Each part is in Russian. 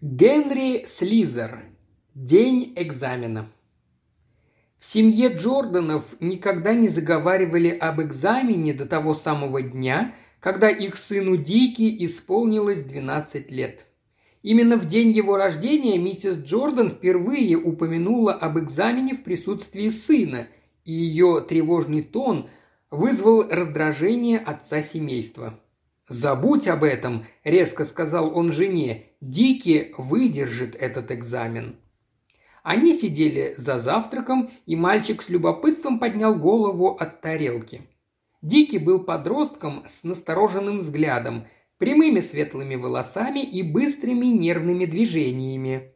Генри Слизер. День экзамена. В семье Джорданов никогда не заговаривали об экзамене до того самого дня, когда их сыну Дики исполнилось 12 лет. Именно в день его рождения миссис Джордан впервые упомянула об экзамене в присутствии сына, и ее тревожный тон вызвал раздражение отца семейства. «Забудь об этом», – резко сказал он жене, – «Дики выдержит этот экзамен». Они сидели за завтраком, и мальчик с любопытством поднял голову от тарелки. Дики был подростком с настороженным взглядом, прямыми светлыми волосами и быстрыми нервными движениями.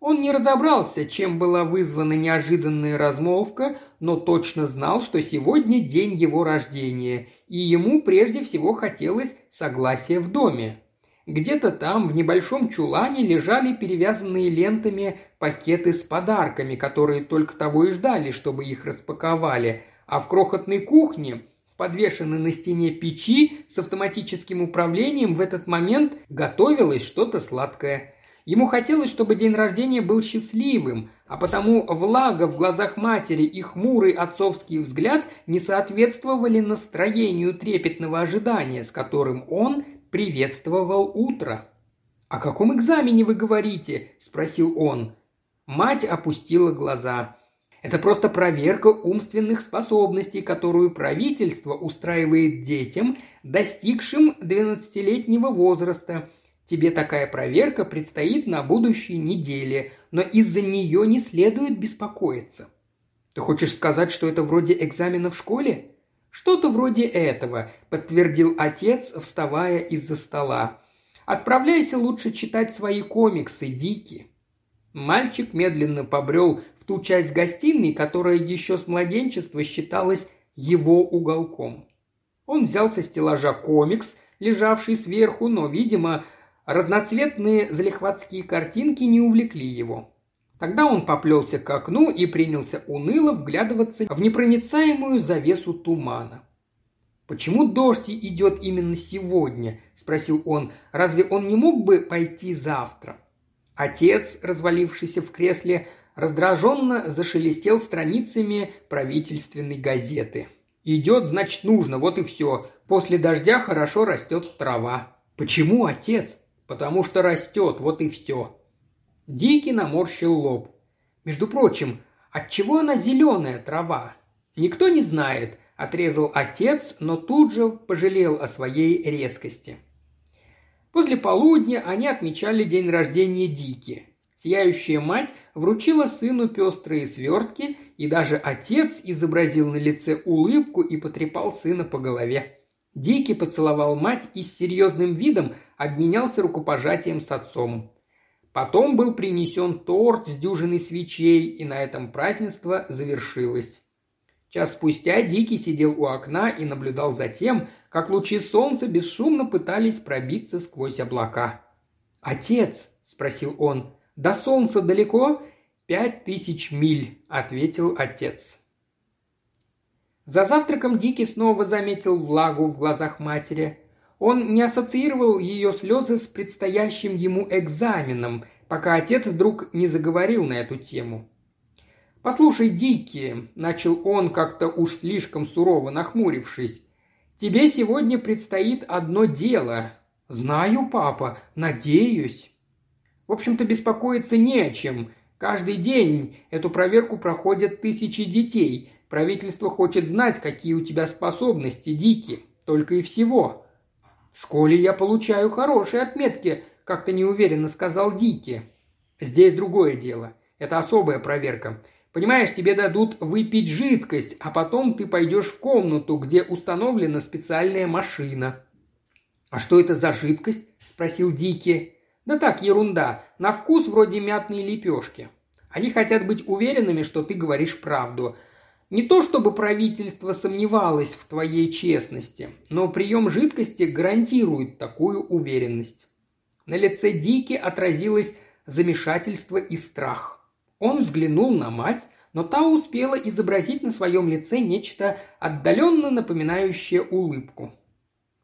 Он не разобрался, чем была вызвана неожиданная размолвка, но точно знал, что сегодня день его рождения, и ему прежде всего хотелось согласия в доме. Где-то там, в небольшом чулане, лежали перевязанные лентами пакеты с подарками, которые только того и ждали, чтобы их распаковали, а в крохотной кухне, в подвешенной на стене печи с автоматическим управлением, в этот момент готовилось что-то сладкое – Ему хотелось, чтобы день рождения был счастливым, а потому влага в глазах матери и хмурый отцовский взгляд не соответствовали настроению трепетного ожидания, с которым он приветствовал утро. «О каком экзамене вы говорите?» – спросил он. Мать опустила глаза. Это просто проверка умственных способностей, которую правительство устраивает детям, достигшим 12-летнего возраста – Тебе такая проверка предстоит на будущей неделе, но из-за нее не следует беспокоиться. Ты хочешь сказать, что это вроде экзамена в школе? Что-то вроде этого, подтвердил отец, вставая из-за стола. Отправляйся лучше читать свои комиксы, Дики. Мальчик медленно побрел в ту часть гостиной, которая еще с младенчества считалась его уголком. Он взял со стеллажа комикс, лежавший сверху, но, видимо, Разноцветные залихватские картинки не увлекли его. Тогда он поплелся к окну и принялся уныло вглядываться в непроницаемую завесу тумана. «Почему дождь идет именно сегодня?» – спросил он. «Разве он не мог бы пойти завтра?» Отец, развалившийся в кресле, раздраженно зашелестел страницами правительственной газеты. «Идет, значит, нужно, вот и все. После дождя хорошо растет трава». «Почему, отец?» «Потому что растет, вот и все». Дикий наморщил лоб. «Между прочим, отчего она зеленая трава?» «Никто не знает», – отрезал отец, но тут же пожалел о своей резкости. После полудня они отмечали день рождения Дики. Сияющая мать вручила сыну пестрые свертки, и даже отец изобразил на лице улыбку и потрепал сына по голове. Дикий поцеловал мать и с серьезным видом обменялся рукопожатием с отцом. Потом был принесен торт с дюжиной свечей, и на этом празднество завершилось. Час спустя Дикий сидел у окна и наблюдал за тем, как лучи солнца бесшумно пытались пробиться сквозь облака. «Отец!» – спросил он. «До солнца далеко?» «Пять тысяч миль», – ответил отец. За завтраком Дикий снова заметил влагу в глазах матери. Он не ассоциировал ее слезы с предстоящим ему экзаменом, пока отец вдруг не заговорил на эту тему. «Послушай, Дикий», – начал он как-то уж слишком сурово нахмурившись, – «тебе сегодня предстоит одно дело». «Знаю, папа, надеюсь». В общем-то, беспокоиться не о чем. Каждый день эту проверку проходят тысячи детей, Правительство хочет знать, какие у тебя способности, Дики. Только и всего». «В школе я получаю хорошие отметки», – как-то неуверенно сказал Дики. «Здесь другое дело. Это особая проверка. Понимаешь, тебе дадут выпить жидкость, а потом ты пойдешь в комнату, где установлена специальная машина». «А что это за жидкость?» – спросил Дики. «Да так, ерунда. На вкус вроде мятной лепешки. Они хотят быть уверенными, что ты говоришь правду. Не то чтобы правительство сомневалось в твоей честности, но прием жидкости гарантирует такую уверенность. На лице Дики отразилось замешательство и страх. Он взглянул на мать, но та успела изобразить на своем лице нечто отдаленно напоминающее улыбку.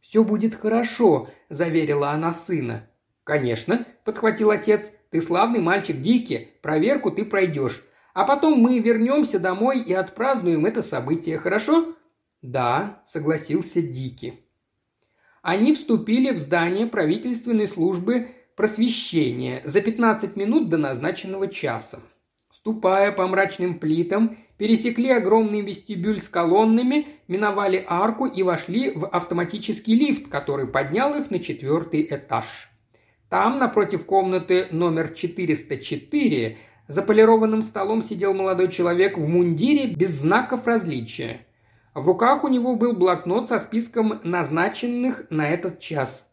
«Все будет хорошо», – заверила она сына. «Конечно», – подхватил отец, – «ты славный мальчик Дики, проверку ты пройдешь. А потом мы вернемся домой и отпразднуем это событие, хорошо?» «Да», – согласился Дики. Они вступили в здание правительственной службы просвещения за 15 минут до назначенного часа. Ступая по мрачным плитам, пересекли огромный вестибюль с колоннами, миновали арку и вошли в автоматический лифт, который поднял их на четвертый этаж. Там, напротив комнаты номер 404, за полированным столом сидел молодой человек в мундире без знаков различия. В руках у него был блокнот со списком назначенных на этот час.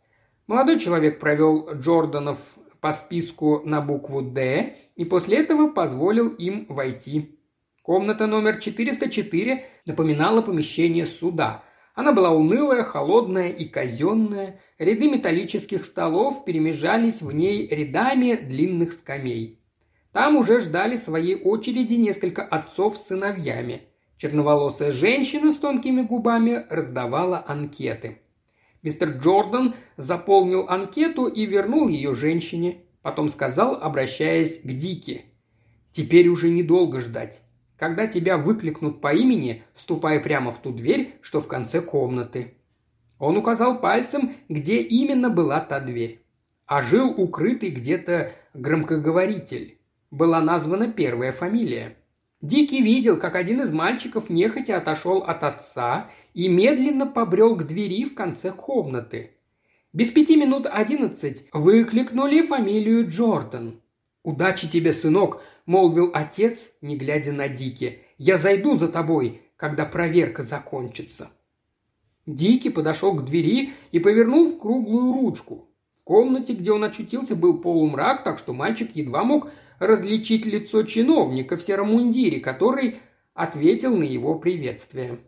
Молодой человек провел Джорданов по списку на букву «Д» и после этого позволил им войти. Комната номер 404 напоминала помещение суда. Она была унылая, холодная и казенная. Ряды металлических столов перемежались в ней рядами длинных скамей. Там уже ждали своей очереди несколько отцов с сыновьями. Черноволосая женщина с тонкими губами раздавала анкеты. Мистер Джордан заполнил анкету и вернул ее женщине. Потом сказал, обращаясь к Дике. «Теперь уже недолго ждать. Когда тебя выкликнут по имени, ступай прямо в ту дверь, что в конце комнаты». Он указал пальцем, где именно была та дверь. А жил укрытый где-то громкоговоритель была названа первая фамилия. Дикий видел, как один из мальчиков нехотя отошел от отца и медленно побрел к двери в конце комнаты. Без пяти минут одиннадцать выкликнули фамилию Джордан. «Удачи тебе, сынок!» – молвил отец, не глядя на Дики. «Я зайду за тобой, когда проверка закончится». Дики подошел к двери и повернул в круглую ручку. В комнате, где он очутился, был полумрак, так что мальчик едва мог различить лицо чиновника в сером мундире, который ответил на его приветствие.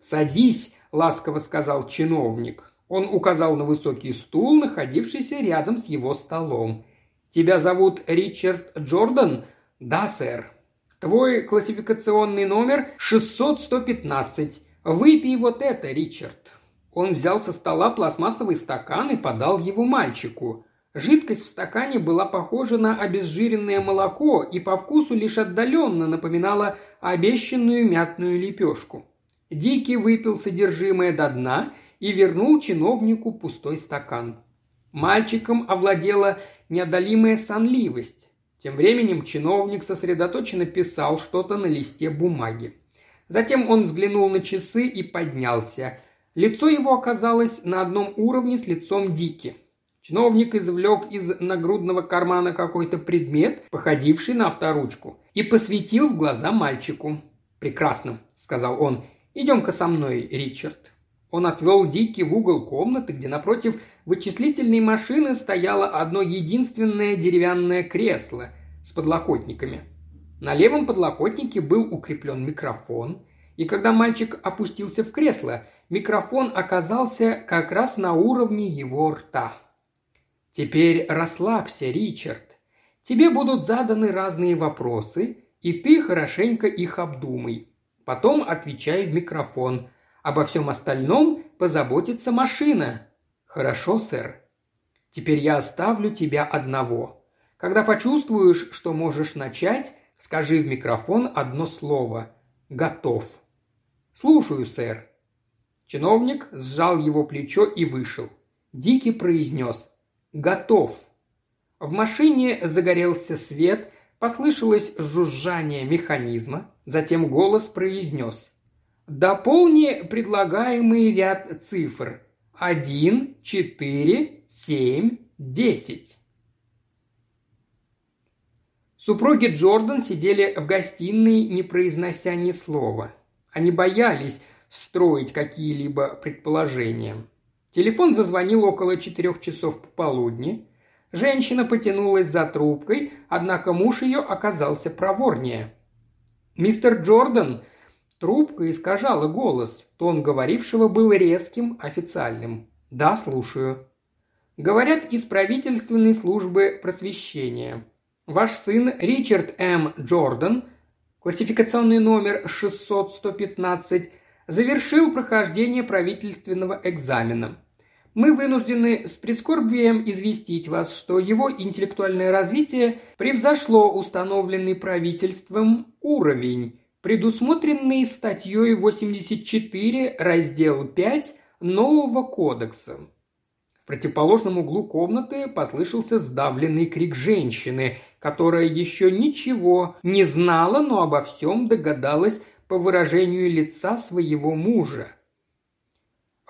«Садись», – ласково сказал чиновник. Он указал на высокий стул, находившийся рядом с его столом. «Тебя зовут Ричард Джордан?» «Да, сэр». «Твой классификационный номер 600-115. Выпей вот это, Ричард». Он взял со стола пластмассовый стакан и подал его мальчику. Жидкость в стакане была похожа на обезжиренное молоко и по вкусу лишь отдаленно напоминала обещанную мятную лепешку. Дикий выпил содержимое до дна и вернул чиновнику пустой стакан. Мальчиком овладела неодолимая сонливость. Тем временем чиновник сосредоточенно писал что-то на листе бумаги. Затем он взглянул на часы и поднялся. Лицо его оказалось на одном уровне с лицом Дики. Чиновник извлек из нагрудного кармана какой-то предмет, походивший на авторучку, и посветил в глаза мальчику. «Прекрасно», — сказал он. «Идем-ка со мной, Ричард». Он отвел Дики в угол комнаты, где напротив вычислительной машины стояло одно единственное деревянное кресло с подлокотниками. На левом подлокотнике был укреплен микрофон, и когда мальчик опустился в кресло, микрофон оказался как раз на уровне его рта. Теперь расслабься, Ричард. Тебе будут заданы разные вопросы, и ты хорошенько их обдумай. Потом отвечай в микрофон. Обо всем остальном позаботится машина. Хорошо, сэр. Теперь я оставлю тебя одного. Когда почувствуешь, что можешь начать, скажи в микрофон одно слово. Готов. Слушаю, сэр. Чиновник сжал его плечо и вышел. Дикий произнес готов. В машине загорелся свет, послышалось жужжание механизма, затем голос произнес. «Дополни предлагаемый ряд цифр. Один, четыре, семь, десять». Супруги Джордан сидели в гостиной, не произнося ни слова. Они боялись строить какие-либо предположения. Телефон зазвонил около четырех часов пополудни. Женщина потянулась за трубкой, однако муж ее оказался проворнее. «Мистер Джордан!» Трубка искажала голос. Тон говорившего был резким, официальным. «Да, слушаю». Говорят из правительственной службы просвещения. Ваш сын Ричард М. Джордан, классификационный номер 600-115, завершил прохождение правительственного экзамена. Мы вынуждены с прискорбием известить вас, что его интеллектуальное развитие превзошло установленный правительством уровень, предусмотренный статьей 84, раздел 5 нового кодекса. В противоположном углу комнаты послышался сдавленный крик женщины, которая еще ничего не знала, но обо всем догадалась по выражению лица своего мужа.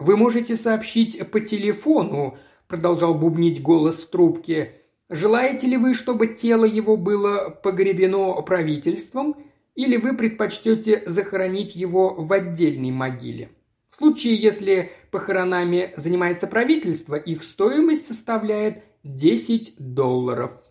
«Вы можете сообщить по телефону», – продолжал бубнить голос в трубке. «Желаете ли вы, чтобы тело его было погребено правительством, или вы предпочтете захоронить его в отдельной могиле?» В случае, если похоронами занимается правительство, их стоимость составляет 10 долларов.